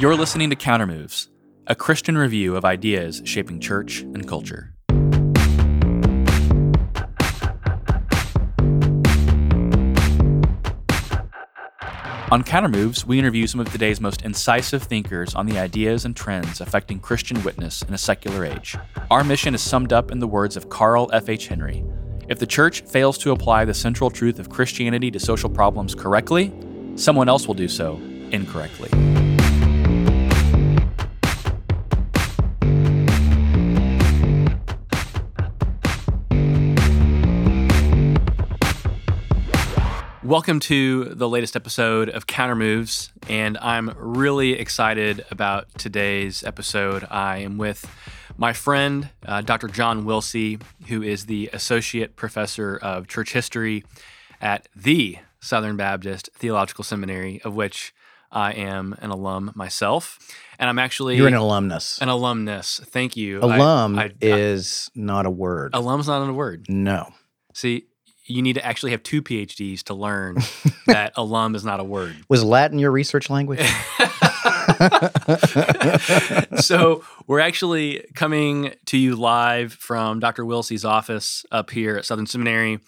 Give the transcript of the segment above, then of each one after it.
You're listening to Countermoves, a Christian review of ideas shaping church and culture. On Countermoves, we interview some of today's most incisive thinkers on the ideas and trends affecting Christian witness in a secular age. Our mission is summed up in the words of Carl F.H. Henry If the church fails to apply the central truth of Christianity to social problems correctly, someone else will do so incorrectly. Welcome to the latest episode of Countermoves, and I'm really excited about today's episode. I am with my friend, uh, Dr. John Wilsey, who is the Associate Professor of Church History at the Southern Baptist Theological Seminary, of which I am an alum myself. And I'm actually. You're an alumnus. An alumnus. Thank you. Alum I, I, is I, not a word. Alum's not a word. No. See, you need to actually have two PhDs to learn that alum is not a word. Was Latin your research language? so we're actually coming to you live from Dr. Wilsey's office up here at Southern Seminary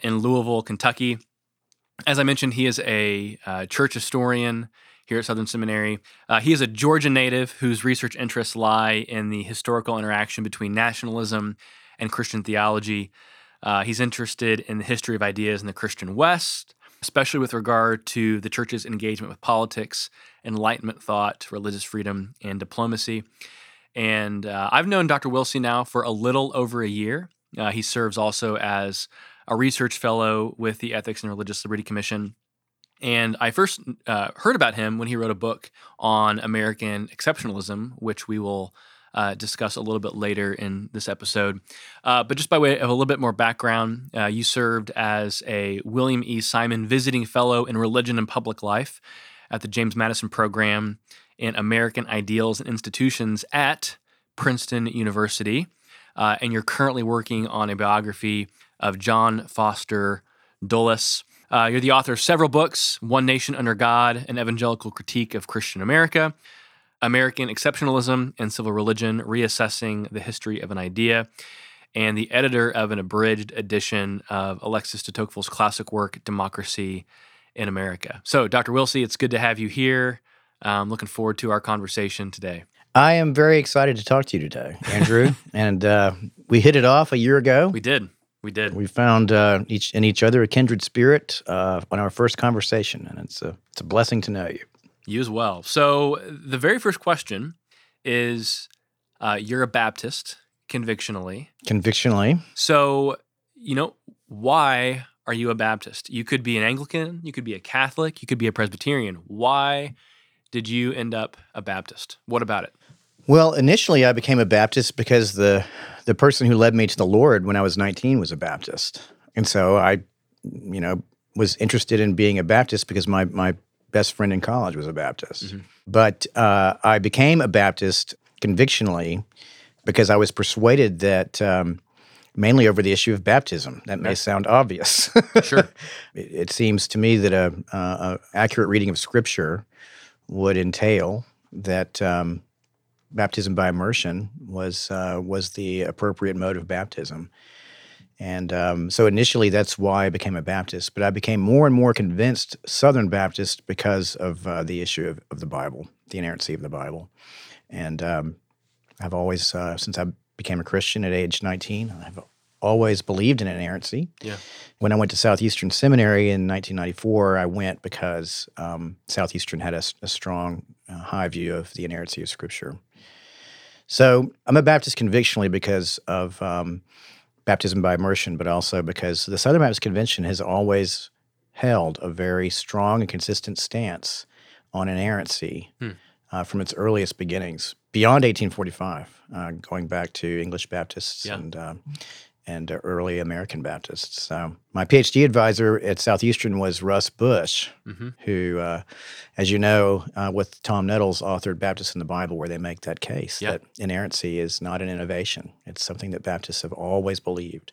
in Louisville, Kentucky. As I mentioned, he is a uh, church historian here at Southern Seminary. Uh, he is a Georgia native whose research interests lie in the historical interaction between nationalism and Christian theology. Uh, he's interested in the history of ideas in the Christian West, especially with regard to the church's engagement with politics, Enlightenment thought, religious freedom, and diplomacy. And uh, I've known Dr. Wilsey now for a little over a year. Uh, he serves also as a research fellow with the Ethics and Religious Liberty Commission. And I first uh, heard about him when he wrote a book on American exceptionalism, which we will uh, discuss a little bit later in this episode. Uh, but just by way of a little bit more background, uh, you served as a William E. Simon Visiting Fellow in Religion and Public Life at the James Madison Program in American Ideals and Institutions at Princeton University. Uh, and you're currently working on a biography of John Foster Dulles. Uh, you're the author of several books One Nation Under God, An Evangelical Critique of Christian America, American Exceptionalism and Civil Religion Reassessing the History of an Idea, and the editor of an abridged edition of Alexis de Tocqueville's classic work, Democracy in America. So, Dr. Wilsey, it's good to have you here. I'm looking forward to our conversation today. I am very excited to talk to you today, Andrew. and uh, we hit it off a year ago. We did. We did. We found uh, each in each other a kindred spirit uh, on our first conversation, and it's a it's a blessing to know you. You as well. So, the very first question is uh, you're a Baptist convictionally. Convictionally. So, you know, why are you a Baptist? You could be an Anglican, you could be a Catholic, you could be a Presbyterian. Why did you end up a Baptist? What about it? Well, initially I became a Baptist because the the person who led me to the Lord when I was 19 was a Baptist. And so I you know was interested in being a Baptist because my my best friend in college was a Baptist. Mm-hmm. But uh, I became a Baptist convictionally because I was persuaded that um, mainly over the issue of baptism. That may yeah. sound obvious. sure. It, it, seems to me that a, a, a, accurate reading of Scripture would entail that um, baptism by immersion was uh, was the appropriate mode of baptism. And um, so initially, that's why I became a Baptist. But I became more and more convinced Southern Baptist because of uh, the issue of, of, the Bible, the inerrancy of the Bible. And um, I've always, uh, since I became a Christian at age 19, I've always believed in inerrancy. Yeah. When I went to Southeastern Seminary in 1994, I went because um, Southeastern had a, a strong, uh, high view of the inerrancy of Scripture. So I'm a Baptist convictionally because of um, baptism by immersion, but also because the Southern Baptist Convention has always held a very strong and consistent stance on inerrancy hmm. uh, from its earliest beginnings, beyond 1845, uh, going back to English Baptists yeah. and uh, and early American Baptists. So my PhD advisor at Southeastern was Russ Bush, mm-hmm. who, uh, as you know, uh, with Tom Nettles, authored Baptists in the Bible, where they make that case that inerrancy is not an innovation. It's something that Baptists have always believed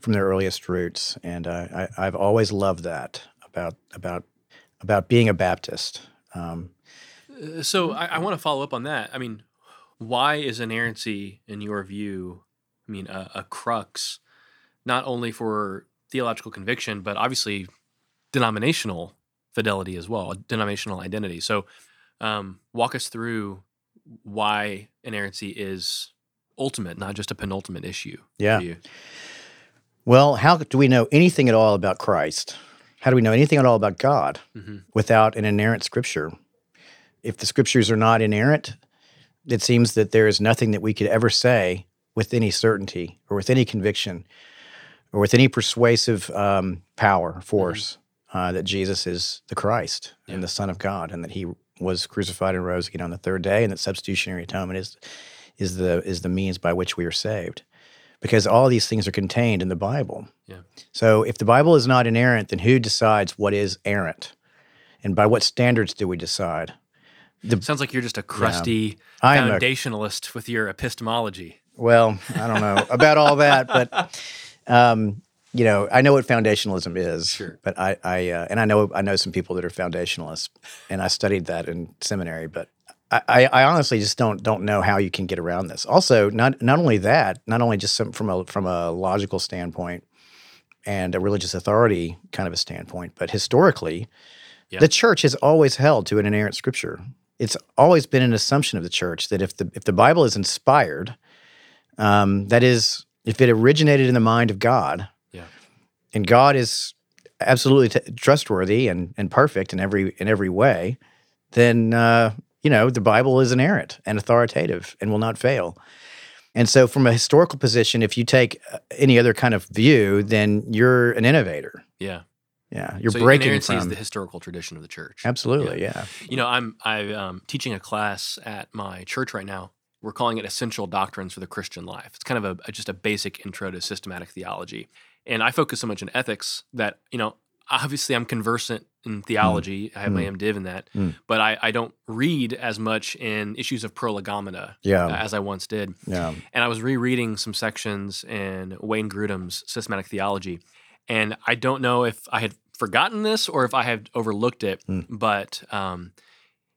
from their earliest roots, and uh, I, I've always loved that about about about being a Baptist. Um, Uh, So I, I want to follow up on that. I mean, why is inerrancy, in your view, I mean, a, a crux, not only for theological conviction, but obviously denominational fidelity as well, denominational identity. So, um, walk us through why inerrancy is ultimate, not just a penultimate issue. Yeah. Well, how do we know anything at all about Christ? How do we know anything at all about God hmm without an inerrant scripture? If the scriptures are not inerrant, it seems that there is nothing that we could ever say with any certainty or with any conviction or with any persuasive um, power, force, uh, that Jesus is the Christ Yeah. and the Son of God and that he was crucified and rose again on the third day and that substitutionary atonement is, is, the, is the means by which we are saved. Because all these things are contained in the Bible. Yeah. So if the Bible is not inerrant, then who decides what is errant? And by what standards do we decide? Sounds like you're just a crusty a, foundationalist with your epistemology. Well, I don't know about all that, but um, you know, I know what foundationalism is. Sure. But I, I uh, and I know I know some people that are foundationalists, and I studied that in seminary. But I, I, I honestly just don't don't know how you can get around this. Also, not not only that, not only just some, from a from a logical standpoint and a religious authority kind of a standpoint, but historically, Yeah. the church has always held to an inerrant scripture. It's always been an assumption of the church that if the if the Bible is inspired, um, that is, if it originated in the mind of God, Yeah. and God is absolutely t- trustworthy and, and perfect in every in every way, then uh, you know the Bible is inerrant and authoritative and will not fail. And so, from a historical position, if you take uh, any other kind of view, then you're an innovator. Yeah. Yeah, you're so breaking inerrancy is from the historical tradition of the church. absolutely. Yeah. You know, I'm I'm um, teaching a class at my church right now. We're calling it Essential Doctrines for the Christian Life. It's kind of a, a- just a basic intro to systematic theology, and I focus so much in ethics that you know, obviously, I'm conversant in theology. I have my MDiv in that, Mm. but I, I don't read as much in issues of prolegomena Yeah. uh, as I once did. Yeah. And I was rereading some sections in Wayne Grudem's Systematic Theology. And I don't know if I had forgotten this or if I had overlooked it, Mm. but um,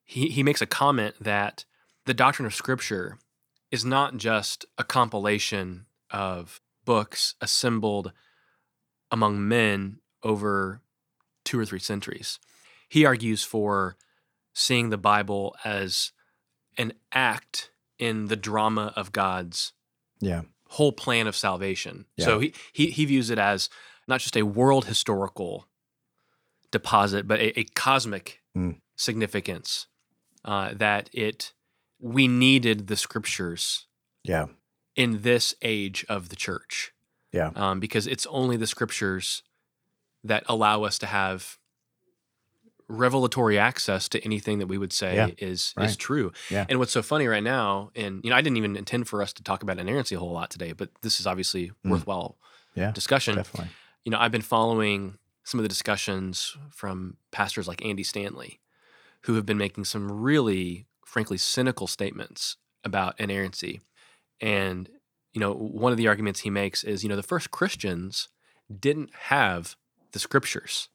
he, he makes a comment that the doctrine of Scripture is not just a compilation of books assembled among men over two or three centuries. He argues for seeing the Bible as an act in the drama of God's Yeah. whole plan of salvation. So he, he he views it as not just a world historical deposit, but a, a cosmic Mm. significance. Uh, that it we needed the scriptures Yeah. in this age of the church. Yeah. Um, because it's only the scriptures that allow us to have revelatory access to anything that we would say Yeah, is is true. Yeah. And what's so funny right now, and you know, I didn't even intend for us to talk about inerrancy a whole lot today, but this is obviously Mm. worthwhile Yeah. discussion. Definitely. You know, I've been following some of the discussions from pastors like Andy Stanley, who have been making some really, frankly, cynical statements about inerrancy. And, you know, one of the arguments he makes is, you know, the first Christians didn't have the scriptures.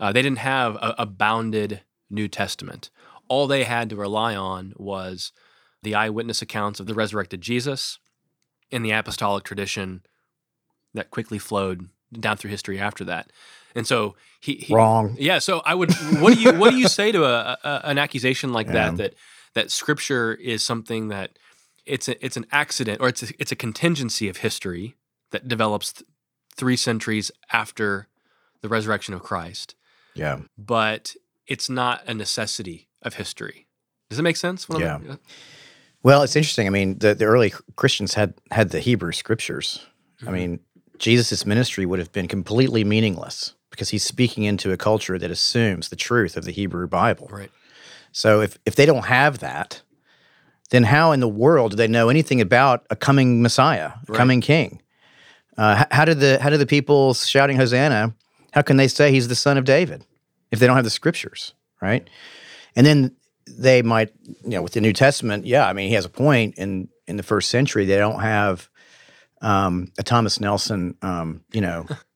Uh, they didn't have a, a bounded New Testament. All they had to rely on was the eyewitness accounts of the resurrected Jesus and the apostolic tradition that quickly flowed down through history after that. And so he, he Wrong. yeah. So I would. What do you What do you say to a, a an accusation like Yeah. that? That that Scripture is something that it's a, it's an accident or it's a, it's a contingency of history that develops th- three centuries after the resurrection of Christ, Yeah. but it's not a necessity of history. Does it make sense? I'm- Yeah. Well, it's interesting. I mean, the, the early Christians had had the Hebrew scriptures. I Mhm. mean, Jesus' ministry would have been completely meaningless because he's speaking into a culture that assumes the truth of the Hebrew Bible. Right. So if, if they don't have that, then how in the world do they know anything about a coming Messiah, a Right. coming King? Uh, how, how did the how did the people shouting Hosanna? How can they say he's the son of David if they don't have the scriptures, right? And then they might, you know, with the New Testament, yeah, I mean, he has a point. In in the first century, they don't have um, a Thomas Nelson, um, you know,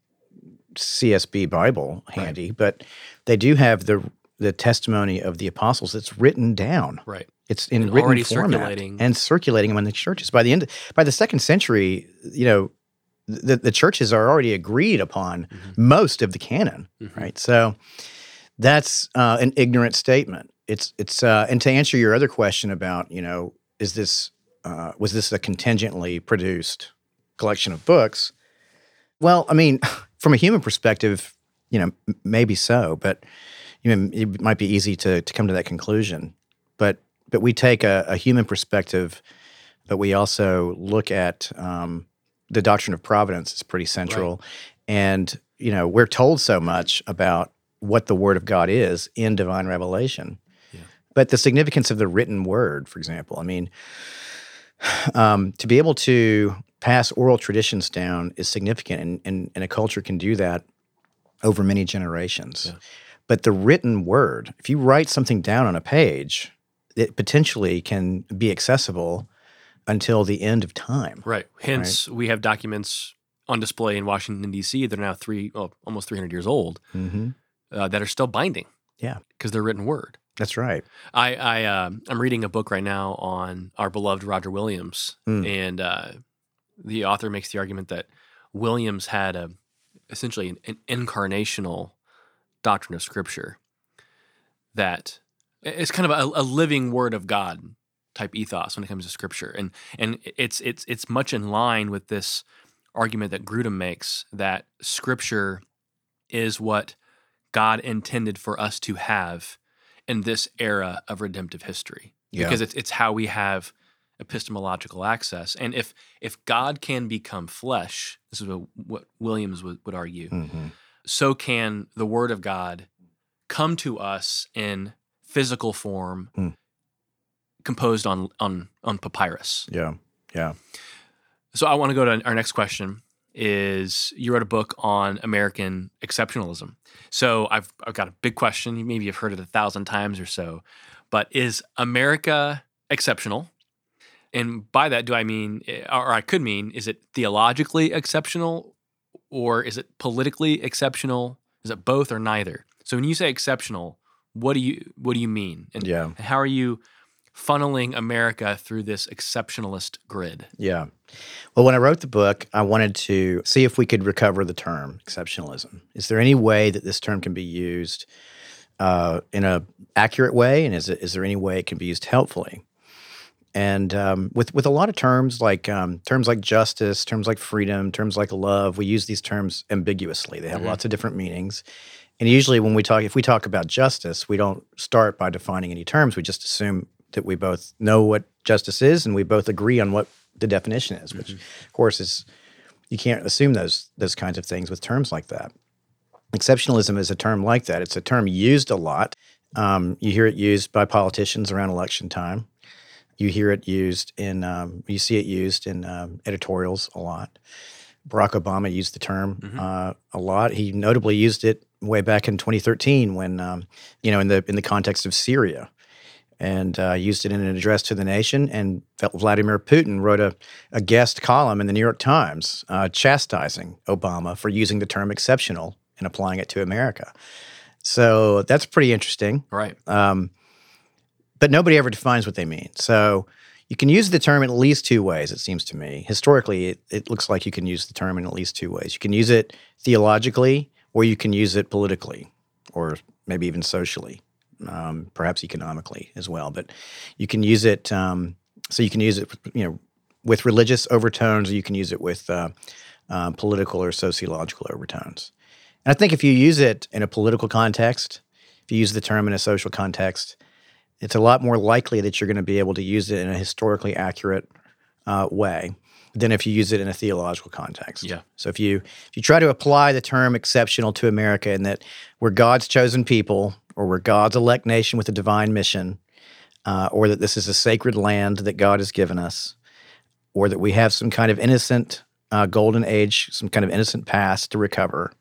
CSB Bible handy, but they do have the the testimony of the apostles. It's written down. Right. It's in And written already format circulating. and circulating among the churches. By the end, by the second century, you know, the, the churches are already agreed upon Mhm. most of the canon, Mhm. right? So that's uh, an ignorant statement. It's it's uh, and to answer your other question about you know is this uh, was this a contingently produced collection of books? Well, I mean, from a human perspective, you know, maybe so, but you know, it might be easy to to come to that conclusion. But but we take a, a human perspective, but we also look at um, the doctrine of providence is pretty central, and you know, we're told so much about what the Word of God is in divine revelation. Yeah. But the significance of the written word, for example, I mean, um, to be able to pass oral traditions down is significant, and, and, and a culture can do that over many generations. Yeah. But the written word, if you write something down on a page, it potentially can be accessible until the end of time. Right. Hence, we have documents on display in Washington D.C. They're now three, well, almost 300 years old hmm uh, that are still binding. Yeah. because they're written word. That's right. I, I um I'm reading a book right now on our beloved Roger Williams, Mm. and uh, the author makes the argument that Williams had a essentially an, an incarnational doctrine of Scripture that it's kind of a, a living Word of God type ethos when it comes to Scripture, and and it's it's it's much in line with this argument that Grudem makes that Scripture is what God intended for us to have in this era of redemptive history Yeah. because it's it's how we have epistemological access and if if God can become flesh this is what, what Williams would, would argue hmm so can the word of God come to us in physical form Hmm. composed on on on papyrus Yeah. Yeah. so I want to go to our next question. Is you wrote a book on American exceptionalism? So I've I've got a big question. Maybe you've heard it a thousand times or so, but is America exceptional? And by that, do I mean, or I could mean, is it theologically exceptional, or is it politically exceptional? Is it both or neither? So when you say exceptional, what do you what do you mean? And Yeah. how are you funneling America through this exceptionalist grid? Yeah. Well, when I wrote the book, I wanted to see if we could recover the term exceptionalism. Is there any way that this term can be used uh, in a accurate way, and is it, is there any way it can be used helpfully? And um, with with a lot of terms like um, terms like justice, terms like freedom, terms like love, we use these terms ambiguously. They have Mhm. lots of different meanings. And usually, when we talk, if we talk about justice, we don't start by defining any terms. We just assume that we both know what justice is, and we both agree on what the definition is. Which, of course, is you can't assume those those kinds of things with terms like that. Exceptionalism is a term like that. It's a term used a lot. Um, you hear it used by politicians around election time. You hear it used in, um, you see it used in um, editorials a lot. Barack Obama used the term Mhm. uh, a lot. He notably used it way back in 2013 when, um, you know, in the in the context of Syria, and uh, used it in an address to the nation. And Vladimir Putin wrote a, a guest column in the New York Times uh, chastising Obama for using the term exceptional and applying it to America. So that's pretty interesting. Right. Um, but nobody ever defines what they mean. So you can use the term in at least two ways, it seems to me. Historically, it, it looks like you can use the term in at least two ways. You can use it theologically, or you can use it politically, or maybe even socially, um, perhaps economically as well. But you can use it. Um, so you can use it, you know, with religious overtones, or you can use it with uh, uh, political or sociological overtones. And I think if you use it in a political context, if you use the term in a social context, it's a lot more likely that you're going to be able to use it in a historically accurate uh, way than if you use it in a theological context. Yeah. So if you if you try to apply the term exceptional to America and that we're God's chosen people or we're God's elect nation with a divine mission, uh, or that this is a sacred land that God has given us, or that we have some kind of innocent uh, golden age, some kind of innocent past to recover,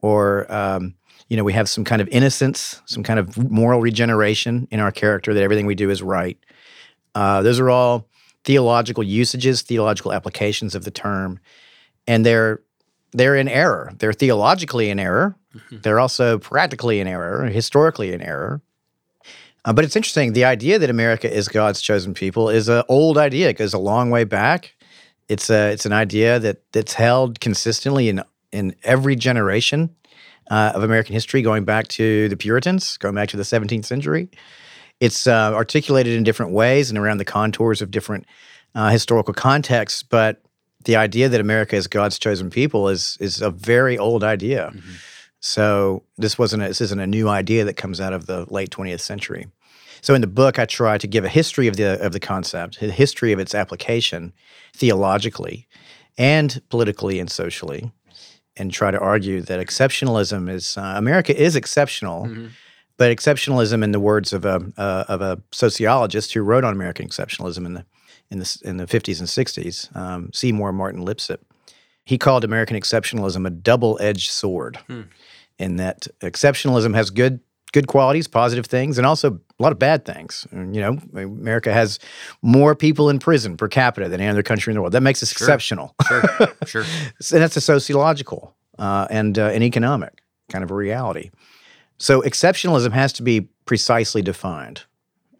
or um, you know we have some kind of innocence, some kind of moral regeneration in our character that everything we do is right. Uh, those are all theological usages, theological applications of the term, and they're they're in error. They're theologically in error, Mm-hmm. They're also practically in error, historically in error. Uh, but it's interesting. The idea that America is God's chosen people is an old idea. It goes a long way back. It's a it's an idea that that's held consistently in in every generation uh, of American history, going back to the Puritans, going back to the 17th century. It's uh, articulated in different ways and around the contours of different uh, historical contexts, but the idea that America is God's chosen people is is a very old idea. Mm-hmm. So this wasn't a, this isn't a new idea that comes out of the late 20th century. So in the book, I try to give a history of the of the concept, a history of its application theologically and politically and socially, and try to argue that exceptionalism is uh, America is exceptional. Mm-hmm. But exceptionalism, in the words of a uh, of a sociologist who wrote on American exceptionalism in the in the in the 50s and 60s, um, Seymour Martin Lipset, he called American exceptionalism a double-edged sword. Hmm. In that exceptionalism has good good qualities, positive things, and also a lot of bad things. You know, America has more people in prison per capita than any other country in the world. That makes us sure. exceptional. Sure, sure. and that's a sociological uh, and uh, an economic kind of a reality. So exceptionalism has to be precisely defined.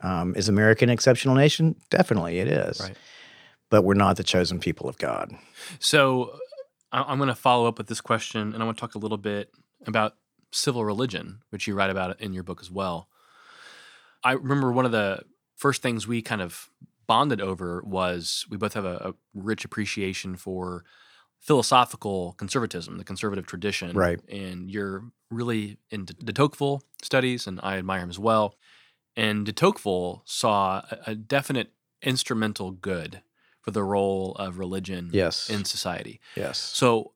Um, is America an exceptional nation? Definitely, it is. Right. But we're not the chosen people of God. So I'm going to follow up with this question, and I want to talk a little bit about civil religion, which you write about in your book as well. I remember one of the first things we kind of bonded over was we both have a, a rich appreciation for philosophical conservatism, the conservative tradition. Right. And you're really into de Tocqueville studies, and I admire him as well. And de Tocqueville saw a, a definite instrumental good for the role of religion yes. in society. Yes. So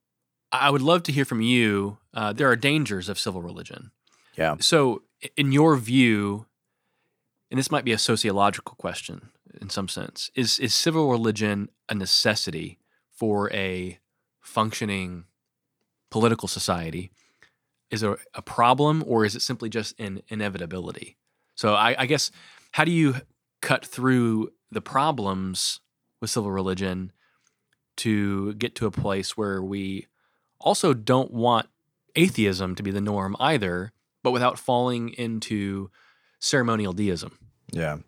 I would love to hear from you. Uh, there are dangers of civil religion. Yeah. So, in your view, and this might be a sociological question in some sense, is is civil religion a necessity for a functioning political society? Is it a problem, or is it simply just an inevitability? So, I, I guess, how do you cut through the problems with civil religion to get to a place where we also don't want atheism to be the norm either, but without falling into ceremonial deism. Yeah.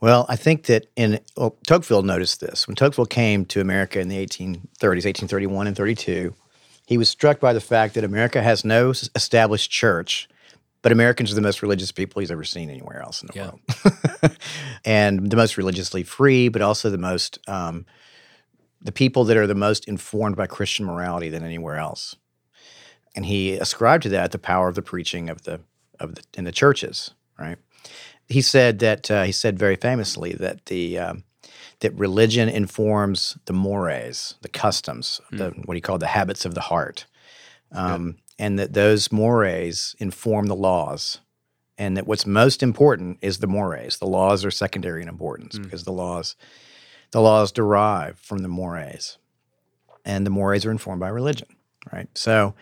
Well, I think that in well, Tocqueville noticed this. When Tocqueville came to America in the 1830s, 1831 and 32, he was struck by the fact that America has no established church, but Americans are the most religious people he's ever seen anywhere else in the yeah. world. and the most religiously free, but also the most um, the people that are the most informed by Christian morality than anywhere else. And he ascribed to that the power of the preaching of the of the in the churches, right? He said that uh, he said very famously that the um, that religion informs the mores, the customs, mm. the, what he called the habits of the heart, um, and that those mores inform the laws, and that what's most important is the mores. The laws are secondary in importance mm. because the laws the laws derive from the mores, and the mores are informed by religion, right? So,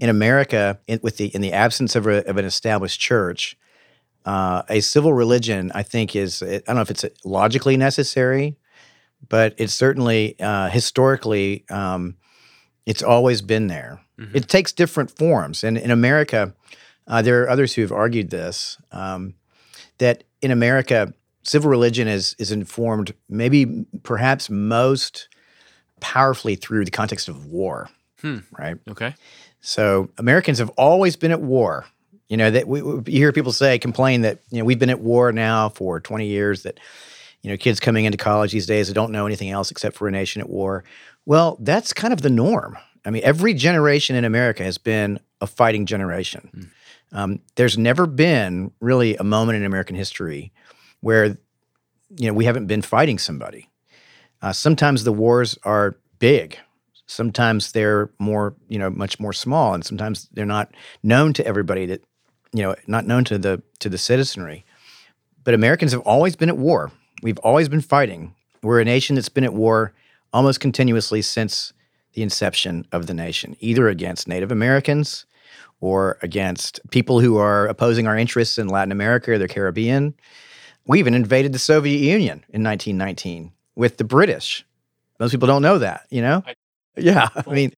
in America, in, with the in the absence of, a, of an established church, uh, a civil religion, I think, is I don't know if it's logically necessary, but it's certainly uh, historically um, it's always been there. Mm-hmm. It takes different forms, and in America, uh, there are others who have argued this um, that in America civil religion is is informed maybe perhaps most powerfully through the context of war. Hmm. Right. Okay. So Americans have always been at war. You know that we, you hear people say complain that you know we've been at war now for 20 years that you know kids coming into college these days that don't know anything else except for a nation at war. Well, that's kind of the norm. I mean, every generation in America has been a fighting generation. Hmm. Um, there's never been really a moment in American history where you know we haven't been fighting somebody. Uh, sometimes the wars are big. Sometimes they're more, you know, much more small, and sometimes they're not known to everybody. That you know, not known to the to the citizenry. But Americans have always been at war. We've always been fighting. We're a nation that's been at war almost continuously since the inception of the nation, either against Native Americans or against people who are opposing our interests in Latin America or the Caribbean. We even invaded the Soviet Union in 1919 with the British. Most people don't know that, you know? I, yeah. I mean,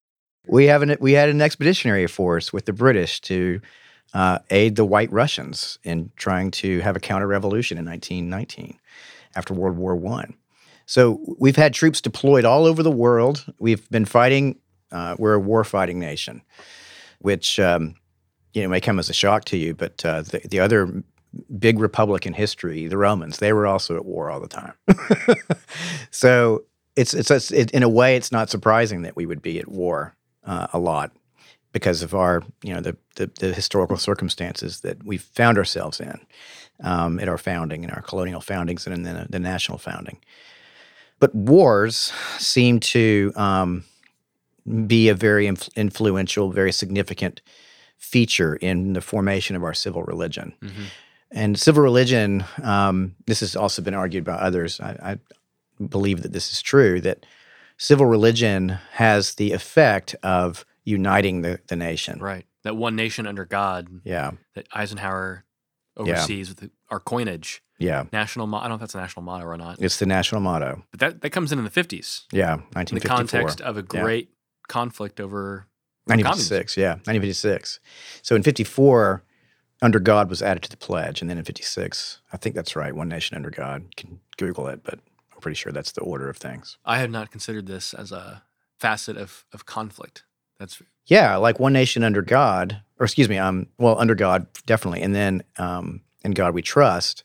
We have an we had an expeditionary force with the British to uh, aid the White Russians in trying to have a counter revolution in 1919 after World War One. So we've had troops deployed all over the world. We've been fighting. Uh, we're a war fighting nation, which um, you know may come as a shock to you, but uh, the, the other big republic in history, the Romans, they were also at war all the time. so it's it's it, in a way it's not surprising that we would be at war uh, a lot because of our you know the, the, the historical circumstances that we found ourselves in um, at our founding in our colonial foundings and then the, the national founding. But wars seem to um, be a very inf- influential, very significant feature in the formation of our civil religion. Mm-hmm. And civil religion, um, this has also been argued by others. I, I believe that this is true that civil religion has the effect of uniting the, the nation. Right. That one nation under God. Yeah. That Eisenhower oversees yeah. with our coinage. Yeah. National mo- I don't know if that's a national motto or not. It's the national motto. But that, that comes in in the 50s. Yeah, 1954. In the context of a great yeah. conflict over 1956, yeah, 1956. So in 54, under God was added to the pledge. And then in 56, I think that's right, one nation under God. You can Google it, but I'm pretty sure that's the order of things. I have not considered this as a facet of, of conflict. That's yeah, like one nation under God, or excuse me, um, well, under God definitely, and then um, in God we trust.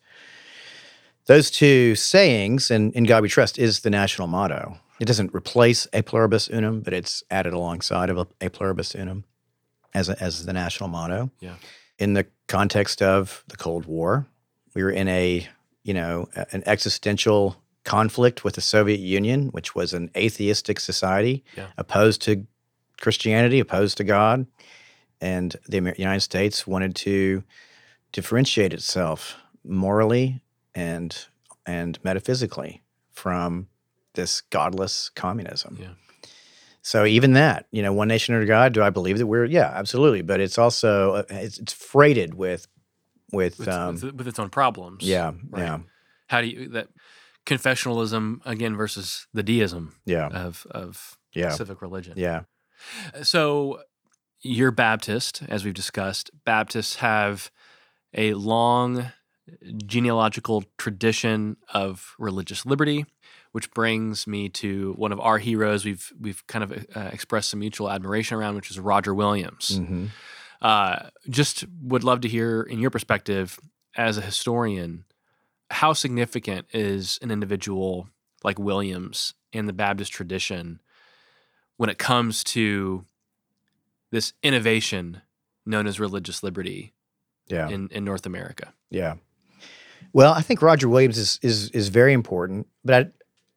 Those two sayings, and in God we trust, is the national motto. It doesn't replace a pluribus unum, but it's added alongside of a, a pluribus unum as a, as the national motto. Yeah. In the context of the Cold War, we were in a you know an existential conflict with the Soviet Union, which was an atheistic society yeah. opposed to Christianity, opposed to God, and the United States wanted to differentiate itself morally and and metaphysically from this godless communism. Yeah. So even that, you know, one nation under God. Do I believe that we're? Yeah, absolutely. But it's also uh, it's, it's freighted with with with, um, with, with, its own problems. Yeah, right? yeah. How do you that confessionalism again versus the deism? Yeah. Of of yeah. civic religion. Yeah. So you're Baptist, as we've discussed. Baptists have a long genealogical tradition of religious liberty, which brings me to one of our heroes. We've we've kind of uh, expressed some mutual admiration around, which is Roger Williams. Mm-hmm. Uh, just would love to hear, in your perspective as a historian, how significant is an individual like Williams in the Baptist tradition when it comes to this innovation known as religious liberty yeah. in, in North America. Yeah. Well, I think Roger Williams is is is very important, but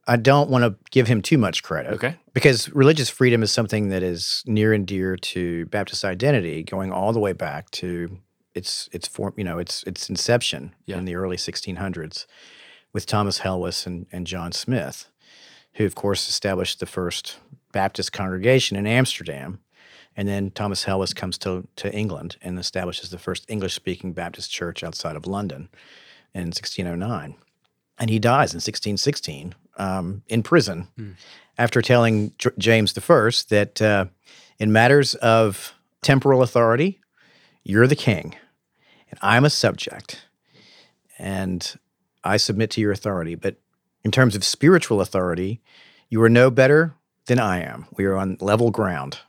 I don't want to give him too much credit. Okay. Because religious freedom is something that is near and dear to Baptist identity, going all the way back to its its form, you know, its its inception yeah. in the early 1600s with Thomas Helwys and, and John Smyth, who of course established the first Baptist congregation in Amsterdam. And then Thomas Helwys comes to, to England and establishes the first English speaking Baptist church outside of London in 1609. And he dies in 1616 um, in prison hmm. after telling J- James I that uh, in matters of temporal authority, you're the king and I'm a subject. And I submit to your authority. But in terms of spiritual authority, you are no better than I am. We are on level ground,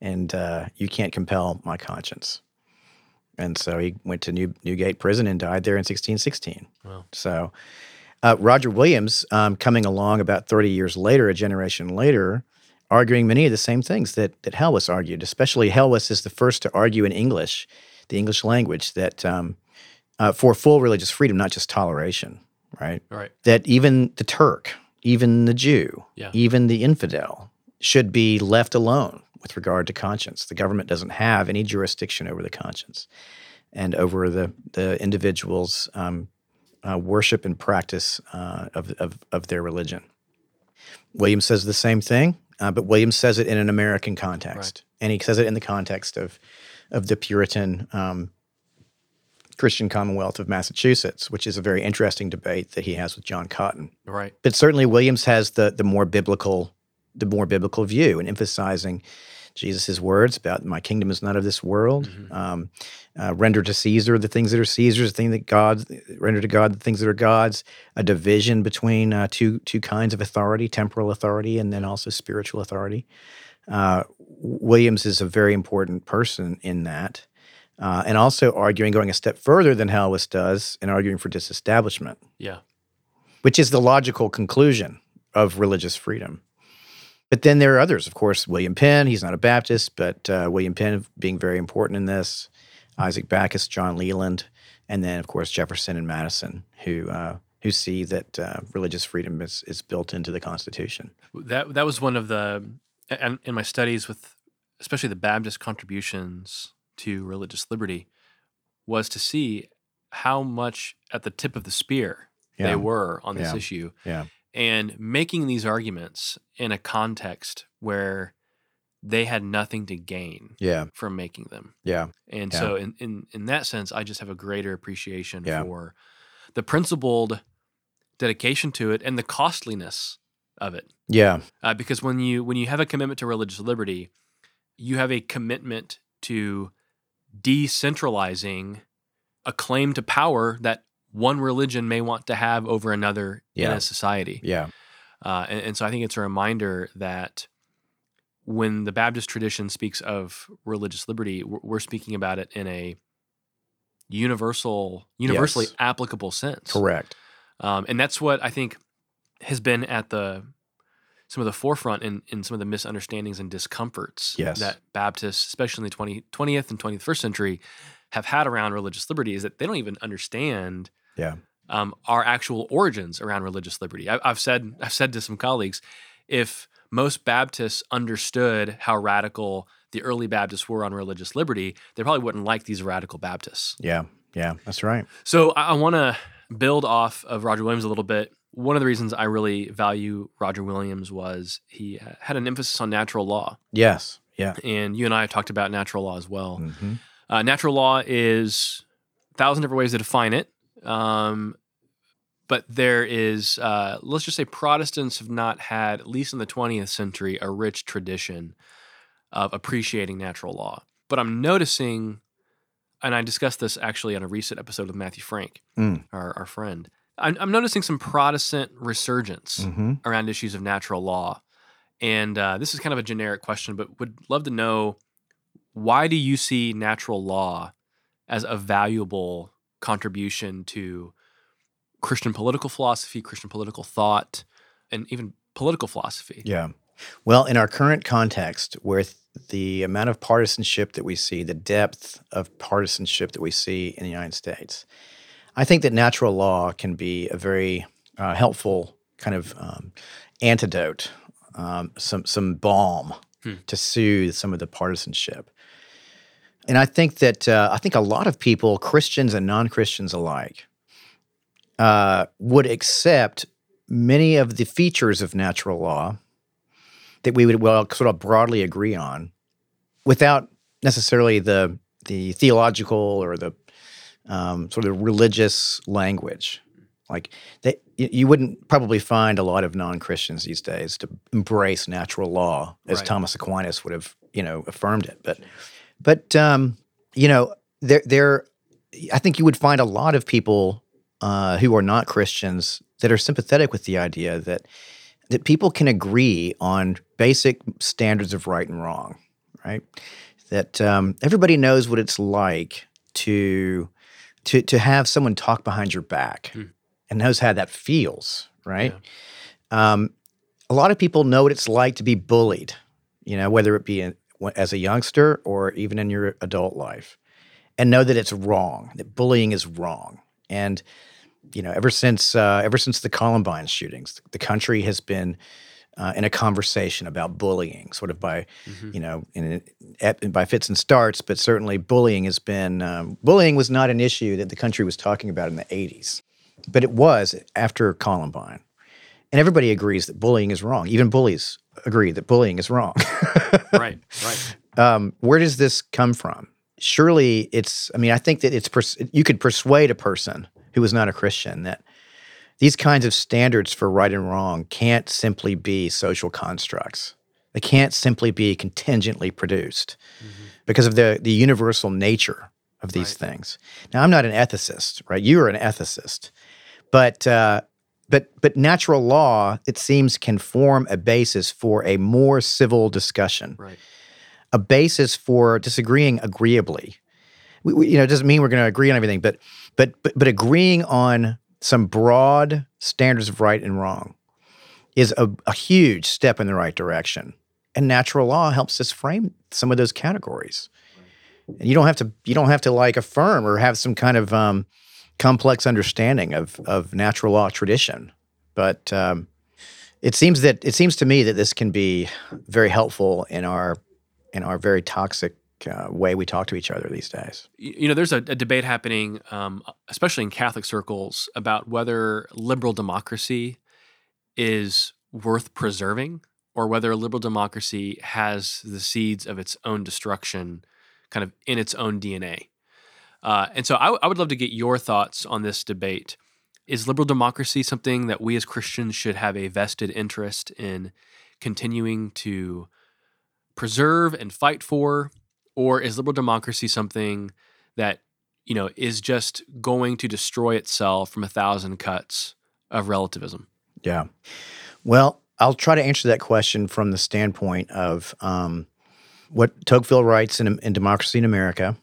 and uh, you can't compel my conscience. And so he went to New, Newgate Prison and died there in 1616. Wow. So uh, Roger Williams, um, coming along about 30 years later, a generation later, arguing many of the same things that that Helwys argued. Especially Helwys is the first to argue in English, the English language, that um, uh, for full religious freedom, not just toleration, right? Right. That even the Turk, even the Jew, yeah. even the infidel should be left alone with regard to conscience. The government doesn't have any jurisdiction over the conscience and over the the individual's um, uh, worship and practice uh, of, of, of their religion. Williams says the same thing, uh, but Williams says it in an American context, right. and he says it in the context of of the Puritan um, Christian Commonwealth of Massachusetts, which is a very interesting debate that he has with John Cotton. Right. But certainly Williams has the the more biblical the more biblical view and emphasizing Jesus' words about my kingdom is not of this world. Mhm. Um, uh, render to Caesar the things that are Caesar's, the thing that God render to God the things that are God's. A division between uh, two two kinds of authority: temporal authority and then also spiritual authority. Uh, Williams is a very important person in that, uh, and also arguing going a step further than Helwys does, and arguing for disestablishment, Yeah. which is the logical conclusion of religious freedom. But then there are others, of course. William Penn, he's not a Baptist, but uh, William Penn being very important in this. Isaac Backus, John Leland, and then of course Jefferson and Madison, who uh, who see that uh, religious freedom is is built into the Constitution. That that was one of the and in my studies with especially the Baptist contributions to religious liberty was to see how much at the tip of the spear Yeah. they were on this Yeah. issue Yeah, and making these arguments in a context where they had nothing to gain yeah, from making them. yeah, And Yeah. so in, in in that sense, I just have a greater appreciation Yeah. for the principled dedication to it and the costliness of it. yeah, Uh, because when you when you have a commitment to religious liberty, you have a commitment to decentralizing a claim to power that one religion may want to have over another in a society. yeah, Uh, and, and so I think it's a reminder that when the Baptist tradition speaks of religious liberty, we're, we're speaking about it in a universal, universally Yes. applicable sense. correct. Um, and that's what I think has been at the some of the forefront in, in some of the misunderstandings and discomforts Yes. that Baptists, especially in the 20, 20th and 21st century, have had around religious liberty is that they don't even understand Yeah, um, our actual origins around religious liberty. I, I've said I've said to some colleagues, if most Baptists understood how radical the early Baptists were on religious liberty, they probably wouldn't like these radical Baptists. yeah, yeah. That's right. So I, I want to build off of Roger Williams a little bit. One of the reasons I really value Roger Williams was he uh, had an emphasis on natural law, Yes, yeah. and you and I have talked about natural law as well. hmm Uh, natural law is a thousand different ways to define it. Um, but there is, uh, let's just say, Protestants have not had, at least in the 20th century, a rich tradition of appreciating natural law. But I'm noticing, and I discussed this actually on a recent episode with Matthew Franck, Mm. our, our friend. I'm, I'm noticing some Protestant resurgence hmm around issues of natural law. And uh, this is kind of a generic question, but would love to know why do you see natural law as a valuable contribution to Christian political philosophy, Christian political thought, and even political philosophy? Yeah. Well, in our current context, with the amount of partisanship that we see, the depth of partisanship that we see in the United States, I think that natural law can be a very uh, helpful kind of um, antidote, um, some some balm Hmm. to soothe some of the partisanship. And I think that uh, I think a lot of people, Christians and non Christians alike, uh, would accept many of the features of natural law that we would well sort of broadly agree on without necessarily the the theological or the um, sort of religious language. Like they, you you wouldn't probably find a lot of non-Christians these days to embrace natural law as Right. Thomas Aquinas would have, you know, affirmed it. But, but um, you know, there, there, I think you would find a lot of people uh, who are not Christians that are sympathetic with the idea that that people can agree on basic standards of right and wrong, right? That um, everybody knows what it's like to to to have someone talk behind your back Hmm. and knows how that feels, right? Um, a lot of people know what it's like to be bullied, you know, whether it be in, as a youngster or even in your adult life, and know that it's wrong. That bullying is wrong, and you know, ever since uh, ever since the Columbine shootings, the country has been uh, in a conversation about bullying, sort of by Mhm. you know, in, in, by fits and starts, but certainly bullying has been um, bullying was not an issue that the country was talking about in the '80s, but it was after Columbine, and everybody agrees that bullying is wrong. Even bullies agree that bullying is wrong. right, right. um, where does this come from? Surely it's. I mean, I think that it's. Pers- you could persuade a person who is not a Christian that these kinds of standards for right and wrong can't simply be social constructs. They can't simply be contingently produced mm-hmm. because of the, the universal nature of these right. things. Now, I'm not an ethicist, right? You are an ethicist, but uh, but but natural law, it seems, can form a basis for a more civil discussion, right. a basis for disagreeing agreeably. We, we, you know, it doesn't mean we're going to agree on everything, but but but but agreeing on some broad standards of right and wrong is a, a huge step in the right direction. And natural law helps us frame some of those categories. And you don't have to you don't have to like affirm or have some kind of um, complex understanding of of natural law tradition, but um, it seems that it seems to me that this can be very helpful in our in our very toxic uh, way we talk to each other these days. You know, there's a, a debate happening, um, especially in Catholic circles, about whether liberal democracy is worth preserving or whether a liberal democracy has the seeds of its own destruction kind of in its own DNA. Uh, and so I, w- I would love to get your thoughts on this debate. Is liberal democracy something that we as Christians should have a vested interest in continuing to preserve and fight for? Or is liberal democracy something that, you know, is just going to destroy itself from a thousand cuts of relativism? Yeah. Well, I'll try to answer that question from the standpoint of um, what Tocqueville writes in, in Democracy in America.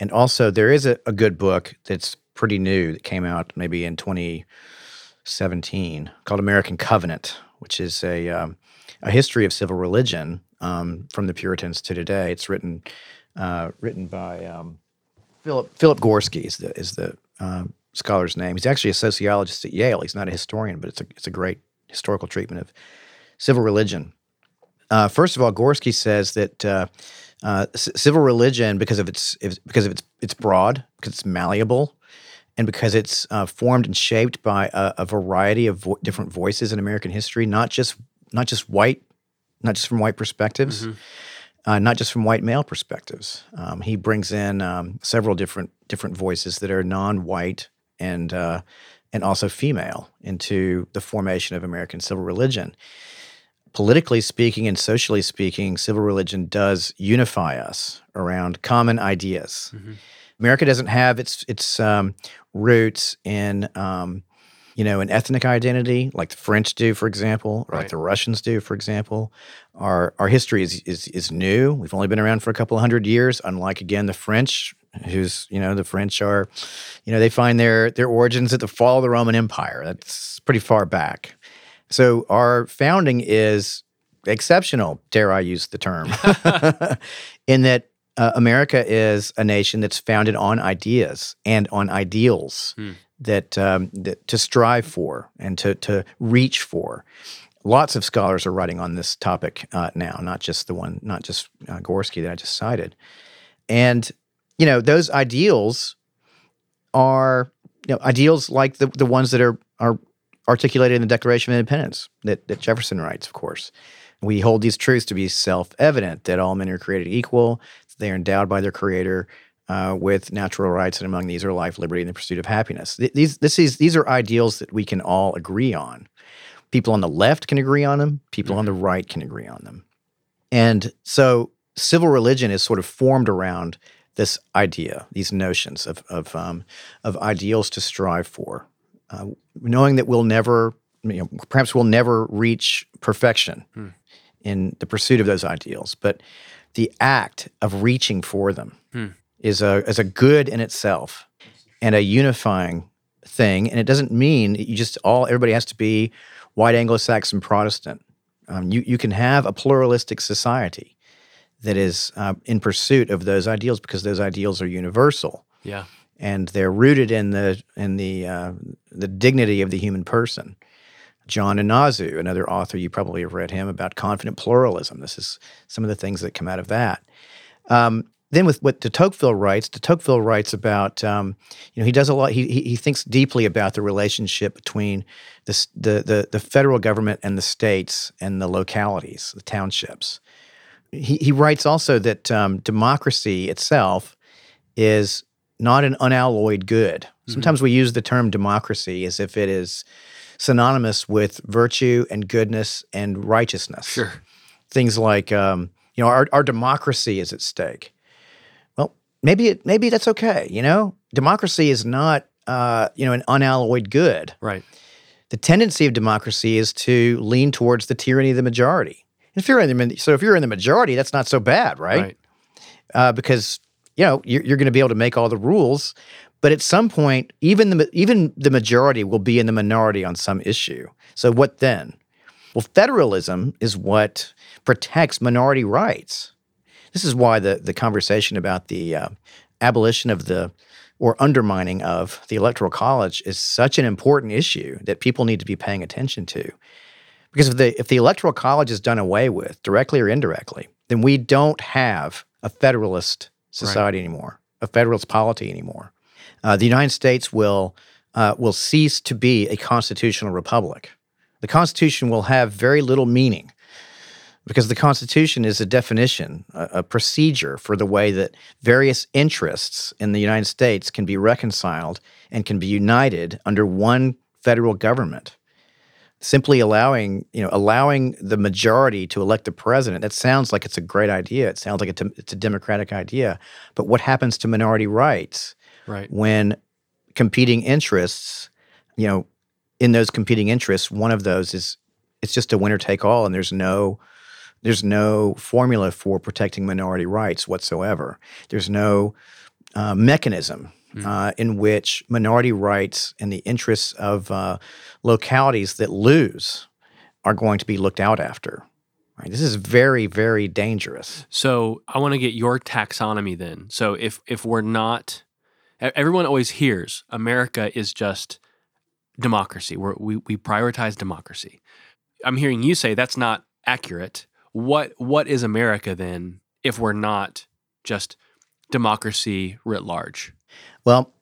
And also, there is a, a, good book that's pretty new that came out maybe in 2017 called American Covenant, which is a, um, a history of civil religion um, from the Puritans to today. It's written uh, written by um, Philip Philip Gorski is the, is the uh, scholar's name. He's actually a sociologist at Yale. He's not a historian, but it's a it's a great historical treatment of civil religion. Uh, first of all, Gorski says that uh, c- civil religion, because of its because of its it's broad, because it's malleable, and because it's uh, formed and shaped by a, a variety of vo- different voices in American history, not just not just white, not just from white perspectives, mm-hmm. uh, not just from white male perspectives. Um, he brings in um, several different different voices that are non-white and uh, and also female into the formation of American civil religion politically speaking and socially speaking, civil religion does unify us around common ideas. Mm-hmm. America doesn't have its its um, roots in um, you know an ethnic identity like the French do, for example, or right. like the Russians do, for example. Our our history is, is is new. We've only been around for a couple hundred years. Unlike again the French, who's you know the French are, you know they find their their origins at the fall of the Roman Empire. That's pretty far back. So our founding is exceptional, dare I use the term, in that uh, America is a nation that's founded on ideas and on ideals hmm. that, um, that to strive for and to to reach for. Lots of scholars are writing on this topic uh, now, not just the one, not just uh, Gorski that I just cited, and you know those ideals are you know ideals like the the ones that are are articulated in the Declaration of Independence that, that Jefferson writes, of course. We hold these truths to be self evident that all men are created equal, they are endowed by their Creator uh, with natural rights, and among these are life, liberty, and the pursuit of happiness. These, this is, these are ideals that we can all agree on. People on the left can agree on them, people mm-hmm. on the mm-hmm. right can agree on them. And so civil religion is sort of formed around this idea, these notions of, of, um, of ideals to strive for, uh, knowing that we'll never, you know, perhaps we'll never reach perfection hmm. in the pursuit of those ideals, but the act of reaching for them hmm. is a is a good in itself and a unifying thing. And it doesn't mean you just all everybody has to be white Anglo-Saxon Protestant. Um, you you can have a pluralistic society that is uh, in pursuit of those ideals because those ideals are universal. Yeah and they're rooted in the in the uh, the dignity of the human person. John Inazu, another author, you probably have read him about confident pluralism. This is some of the things that come out of that. Um, then with what de Tocqueville writes, de Tocqueville writes about, um, you know, he does a lot. He, he, thinks deeply about the relationship between the, the the the federal government and the states and the localities, the townships. He he writes also that um, democracy itself is not an unalloyed good. Sometimes we use the term democracy as if it is synonymous with virtue and goodness and righteousness. Sure. Things like, um, you know, our, our democracy is at stake. Well, maybe it maybe that's okay. You know, democracy is not uh, you know an unalloyed good. Right. The tendency of democracy is to lean towards the tyranny of the majority. If you're in the so if you're in the majority, that's not so bad, right? Right. Uh, because you know you're, you're going to be able to make all the rules, but at some point, even the even the majority will be in the minority on some issue. So what then? Well, federalism is what protects minority rights. This is why the the conversation about the uh, abolition of the or undermining of the electoral college is such an important issue that people need to be paying attention to. Because if the if the electoral college is done away with, directly or indirectly, then we don't have a federalist society right. anymore, a federalist polity anymore. Uh, the United States will uh, will cease to be a constitutional republic. The Constitution will have very little meaning because the Constitution is a definition, a, a, procedure for the way that various interests in the United States can be reconciled and can be united under one federal government. Simply allowing, you know, allowing the majority to elect the president, that sounds like it's a great idea. It sounds like it's a, it's a democratic idea. But what happens to minority rights right. when competing interests, you know, in those competing interests, one of those is it's just a winner take all and there's no there's no formula for protecting minority rights whatsoever. There's no uh, mechanism mm. uh, in which minority rights and the interests of uh, localities that lose are going to be looked out after. Right? This is very, very dangerous. So I want to get your taxonomy then. So if if we're not, everyone always hears America is just democracy. We're, we we prioritize democracy. I'm hearing you say that's not accurate what what is America then if we're not just democracy writ large? Well,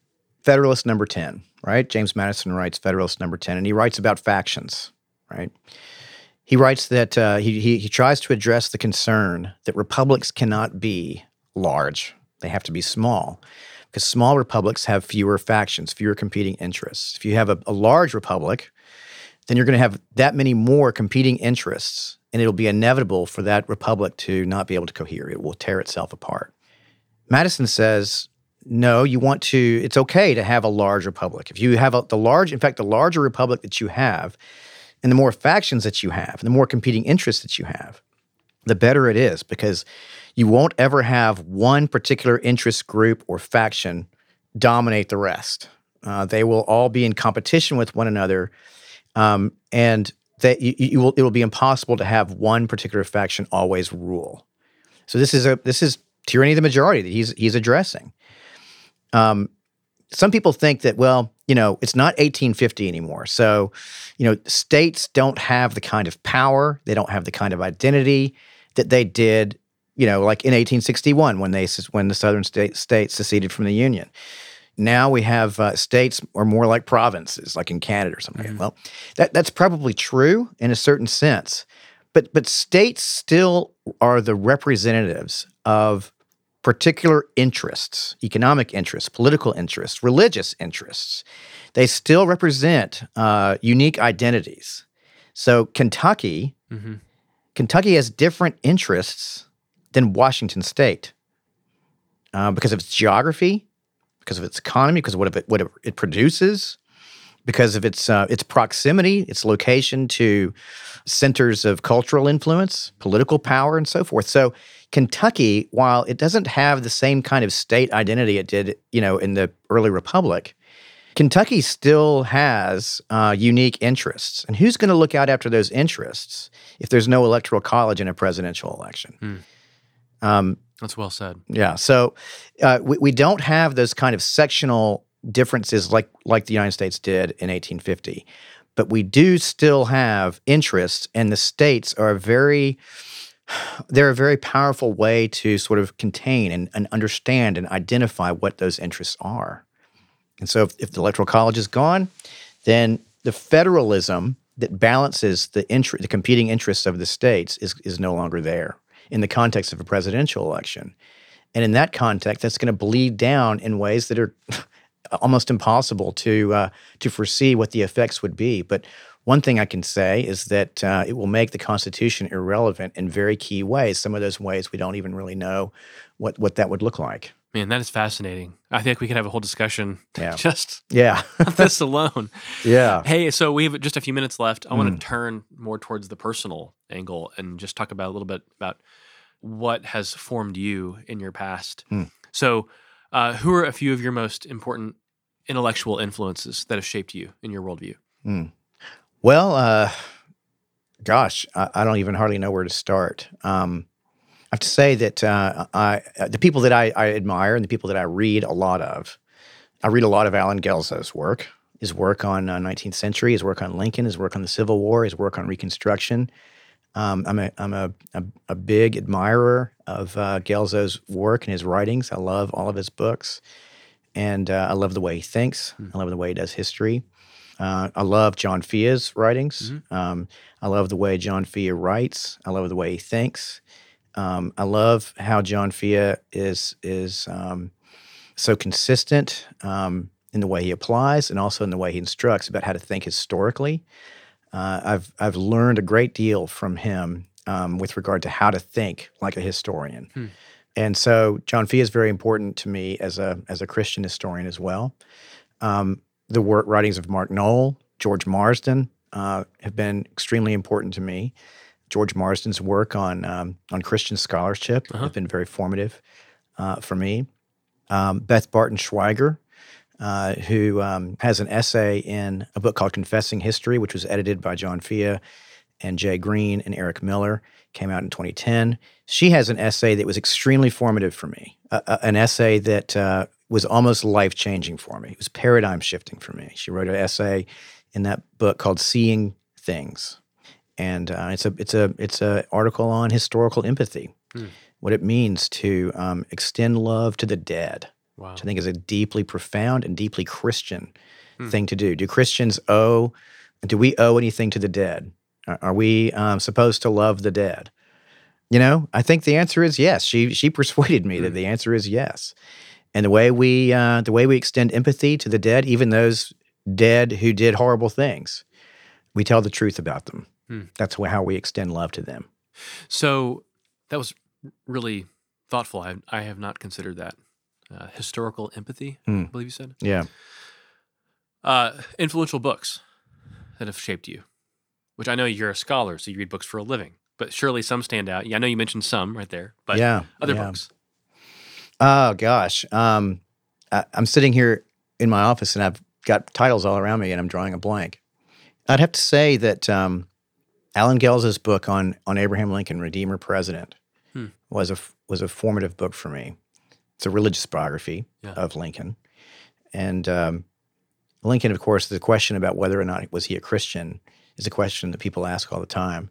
Federalist number 10, right? James Madison writes Federalist number 10, and he writes about factions, right? He writes that uh, he, he, he tries to address the concern that republics cannot be large, they have to be small. Because small republics have fewer factions, fewer competing interests. If you have a, a large republic, then you're going to have that many more competing interests and it'll be inevitable for that republic to not be able to cohere. It will tear itself apart. Madison says, no, you want to, it's okay to have a large republic. If you have a, the large, in fact, the larger republic that you have, and the more factions that you have, and the more competing interests that you have, the better it is because you won't ever have one particular interest group or faction dominate the rest. Uh, they will all be in competition with one another. Um, and that you, you will it will be impossible to have one particular faction always rule. So this is a this is tyranny of the majority that he's he's addressing. Um, some people think that well, you know, it's not 1850 anymore. So, you know, states don't have the kind of power, they don't have the kind of identity that they did, you know, like in 1861 when they when the southern state, states seceded from the Union. Now we have uh, states are more like provinces, like in Canada or something. Mm-hmm. Well, that, that's probably true in a certain sense, but but states still are the representatives of particular interests, economic interests, political interests, religious interests. They still represent uh, unique identities. So Kentucky, mm-hmm. Kentucky has different interests than Washington State uh, because of its geography, because of its economy, because of what it, what it produces, because of its uh, its proximity, its location to centers of cultural influence, political power, and so forth. So Kentucky, while it doesn't have the same kind of state identity it did, you know, in the early republic, Kentucky still has uh, unique interests. And who's going to look out after those interests if there's no electoral college in a presidential election? Hmm. Um, that's well said. Yeah. So uh, we, we don't have those kind of sectional differences like like the United States did in 1850, but we do still have interests, and the states are very they're a very powerful way to sort of contain and, and understand and identify what those interests are. And so, if, if the electoral college is gone, then the federalism that balances the inter- the competing interests of the states is is no longer there in the context of a presidential election. And in that context, that's going to bleed down in ways that are almost impossible to uh, to foresee what the effects would be. But one thing I can say is that uh, it will make the Constitution irrelevant in very key ways. Some of those ways we don't even really know what what that would look like. Man, that is fascinating. I think we could have a whole discussion Yeah. just Yeah, this alone. yeah. Hey, so we have just a few minutes left. I want Mm. to turn more towards the personal angle and just talk about a little bit about what has formed you in your past. Mm. So, uh, who are a few of your most important intellectual influences that have shaped you in your worldview? Well, uh, gosh, I, I don't even hardly know where to start. Um, I have to say that uh, I, uh, the people that I, I admire and the people that I read a lot of, I read a lot of Allen Guelzo's work, his work on uh, 19th century, his work on Lincoln, his work on the Civil War, his work on Reconstruction. Um, I'm a I'm a, a, a big admirer of uh, Guelzo's work and his writings. I love all of his books, and uh, I love the way he thinks. I love the way he does history. Uh, I love John Fea's writings. Um, I love the way John Fea writes. I love the way he thinks. Um, I love how John Fea is is um, so consistent um, in the way he applies and also in the way he instructs about how to think historically. Uh, I've I've learned a great deal from him um, with regard to how to think like a historian, Hmm. and so John Fea is very important to me as a as a Christian historian as well. Um, the work writings of Mark Noll, George Marsden uh, have been extremely important to me. George Marsden's work on um, on Christian scholarship Uh-huh. has been very formative uh, for me. Um, Beth Barton Schweiger, uh, who um, has an essay in a book called Confessing History, which was edited by John Fea and Jay Green and Eric Miller, came out in 2010. She has an essay that was extremely formative for me, a- an essay that uh, was almost life changing for me. It was paradigm shifting for me. She wrote an essay in that book called "Seeing Things," and uh, it's a it's a it's a article on historical empathy, Hmm. what it means to um, extend love to the dead Wow. which I think is a deeply profound and deeply Christian Hmm. thing to do. Do Christians owe, do we owe anything to the dead? Are, are we um, supposed to love the dead? You know, I think the answer is yes. She she persuaded me that Hmm. the answer is yes. And the way we uh, the way we extend empathy to the dead, even those dead who did horrible things, we tell the truth about them. Hmm. That's how we extend love to them. So that was really thoughtful. I, I have not considered that. Uh, historical empathy, Hmm. I believe you said. Yeah. Uh, influential books that have shaped you, which I know you're a scholar, so you read books for a living, but surely some stand out. Yeah, I know you mentioned some right there, but yeah. other yeah. books. Oh gosh, um, I, I'm sitting here in my office and I've got titles all around me and I'm drawing a blank. I'd have to say that um, Allen Guelzo's book on on Abraham Lincoln, Redeemer President, Hmm. was a was a formative book for me. It's a religious biography Yeah. of Lincoln, and um, Lincoln, of course, the question about whether or not was he a Christian is a question that people ask all the time,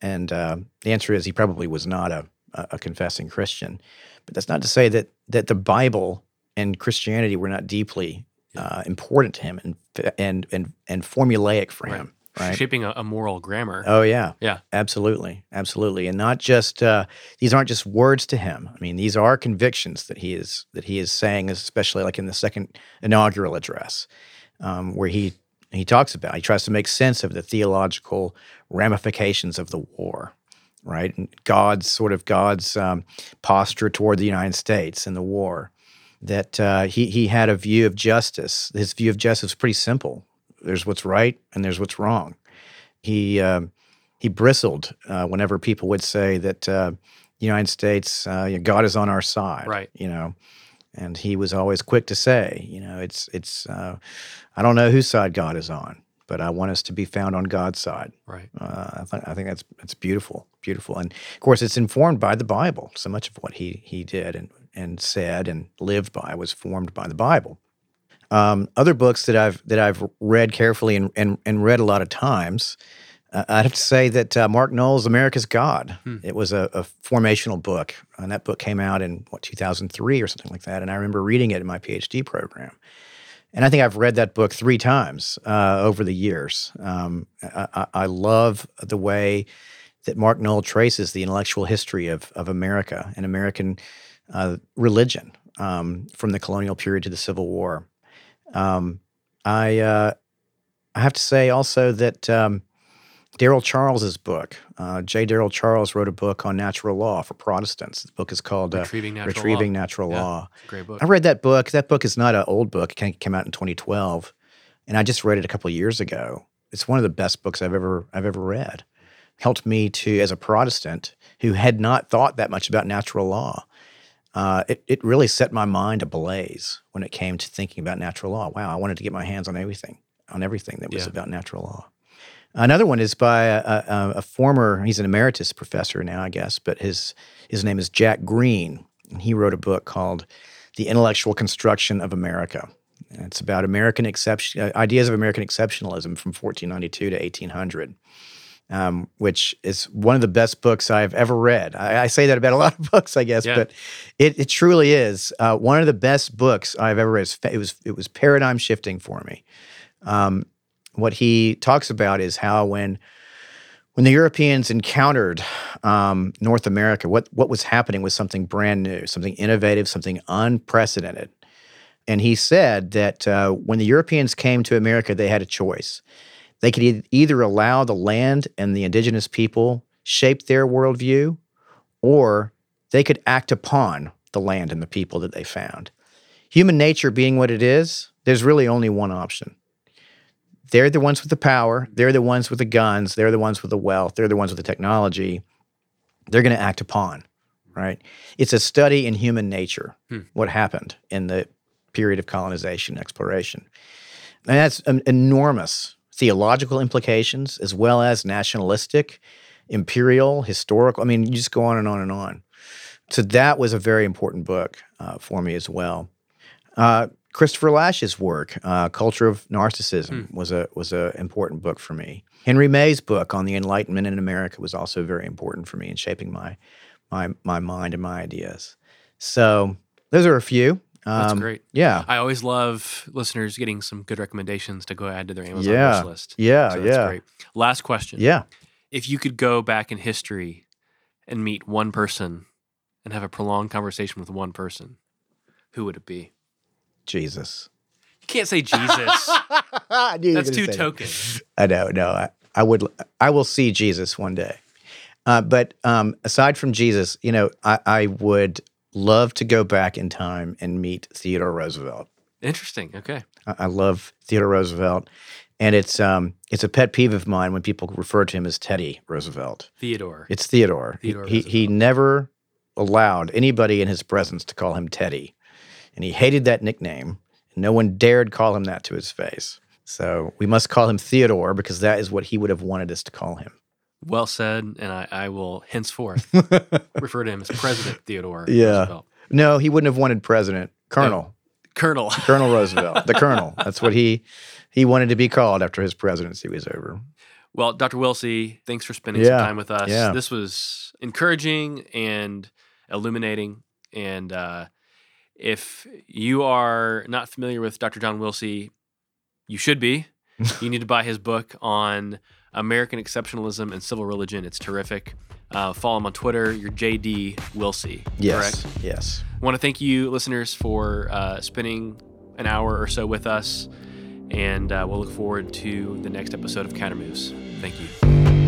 and uh, the answer is he probably was not a, a a confessing Christian. But that's not to say that that the Bible and Christianity were not deeply uh, important to him and and and and formulaic for Right. him. Right. Shaping a, a moral grammar. Oh yeah, Yeah. absolutely, absolutely, and not just uh, these aren't just words to him. I mean, these are convictions that he is that he is saying, especially like in the second inaugural address, um, where he he talks about he tries to make sense of the theological ramifications of the war, right? And God's sort of God's um, posture toward the United States in the war. That uh, he he had a view of justice. His view of justice was pretty simple. There's what's right and there's what's wrong. He um, he bristled uh, whenever people would say that uh, the United States, uh, you know, God is on our side, Right. You know, and he was always quick to say, you know, it's it's uh, I don't know whose side God is on, but I want us to be found on God's side. Right. Uh, I, th- I think that's that's beautiful, beautiful, and of course, it's informed by the Bible. So much of what he he did and and said and lived by was formed by the Bible. Um, other books that I've that I've read carefully and and, and read a lot of times, uh, I'd have to say that uh, Mark Noll's America's God. Hmm. It was a, a formational book, and that book came out in what 2003 or something like that. And I remember reading it in my PhD program. And I think I've read that book three times uh, over the years. Um, I, I, I love the way that Mark Noll traces the intellectual history of, of America and American uh, religion um, from the colonial period to the Civil War. Um, I uh, I have to say also that um, Daryl Charles's book, uh, J. Daryl Charles wrote a book on natural law for Protestants. The book is called uh, Retrieving Natural Retrieving Law. Natural Yeah. Law. Great book. I read that book. That book is not an old book. It came out in 2012, and I just read it a couple of years ago. It's one of the best books I've ever I've ever read. Helped me to, as a Protestant who had not thought that much about natural law, uh, it it really set my mind ablaze when it came to thinking about natural law. Wow, I wanted to get my hands on everything on everything that was Yeah. about natural law. Another one is by a, a, a former. He's an emeritus professor now, I guess, but his his name is Jack Greene. And he wrote a book called "The Intellectual Construction of America." And it's about American exception uh, ideas of American exceptionalism from 1492 to 1800, um, which is one of the best books I've ever read. I, I say that about a lot of books, I guess, Yeah. but it, it truly is uh, one of the best books I've ever read. It was it was paradigm shifting for me. Um, what he talks about is how when when the Europeans encountered um, North America, what what was happening was something brand new, something innovative, something unprecedented. And he said that uh, when the Europeans came to America, they had a choice. They could either allow the land and the indigenous people shape their worldview, or they could act upon the land and the people that they found. Human nature being what it is, there's really only one option. They're the ones with the power. They're the ones with the guns. They're the ones with the wealth. They're the ones with the technology. They're going to act upon, right? It's a study in human nature, Hmm. what happened in the period of colonization, exploration. And that's um, enormous theological implications as well as nationalistic, imperial, historical. I mean, you just go on and on and on. So that was a very important book uh, for me as well. Uh, Christopher Lasch's work, uh, "Culture of Narcissism," was a was an important book for me. Henry May's book on the Enlightenment in America was also very important for me in shaping my my my mind and my ideas. So those are a few. That's Um, great. Yeah, I always love listeners getting some good recommendations to go add to their Amazon Yeah. wish list. yeah, So that's yeah, great. Last question. yeah. If you could go back in history and meet one person and have a prolonged conversation with one person, who would it be? Jesus. You can't say Jesus. I knew That's too token. I know, no, I, I would, I will see Jesus one day. Uh, but um, aside from Jesus, you know, I, I would love to go back in time and meet Theodore Roosevelt. Interesting. Okay. I, I love Theodore Roosevelt, and it's um, it's a pet peeve of mine when people refer to him as Teddy Roosevelt. Theodore. It's Theodore. He- Theodore he, he Roosevelt. never allowed anybody in his presence to call him Teddy, and he hated that nickname. And no one dared call him that to his face. So we must call him Theodore because that is what he would have wanted us to call him. Well said, and I, I will henceforth refer to him as President Theodore Yeah. Roosevelt. No, he wouldn't have wanted president. Colonel. Colonel. Colonel Roosevelt. The Colonel. That's what he he wanted to be called after his presidency was over. Well, Dr. Wilsey, thanks for spending Yeah, some time with us. yeah. This was encouraging and illuminating. And uh, if you are not familiar with Dr. John Wilsey, you should be. you need to buy his book on American exceptionalism and civil religion. It's terrific. Uh, follow him on Twitter. You're JD Wilsey. Yes. Correct? Yes. I want to thank you, listeners, for uh, spending an hour or so with us. And uh, we'll look forward to the next episode of Counter Moves. Thank you.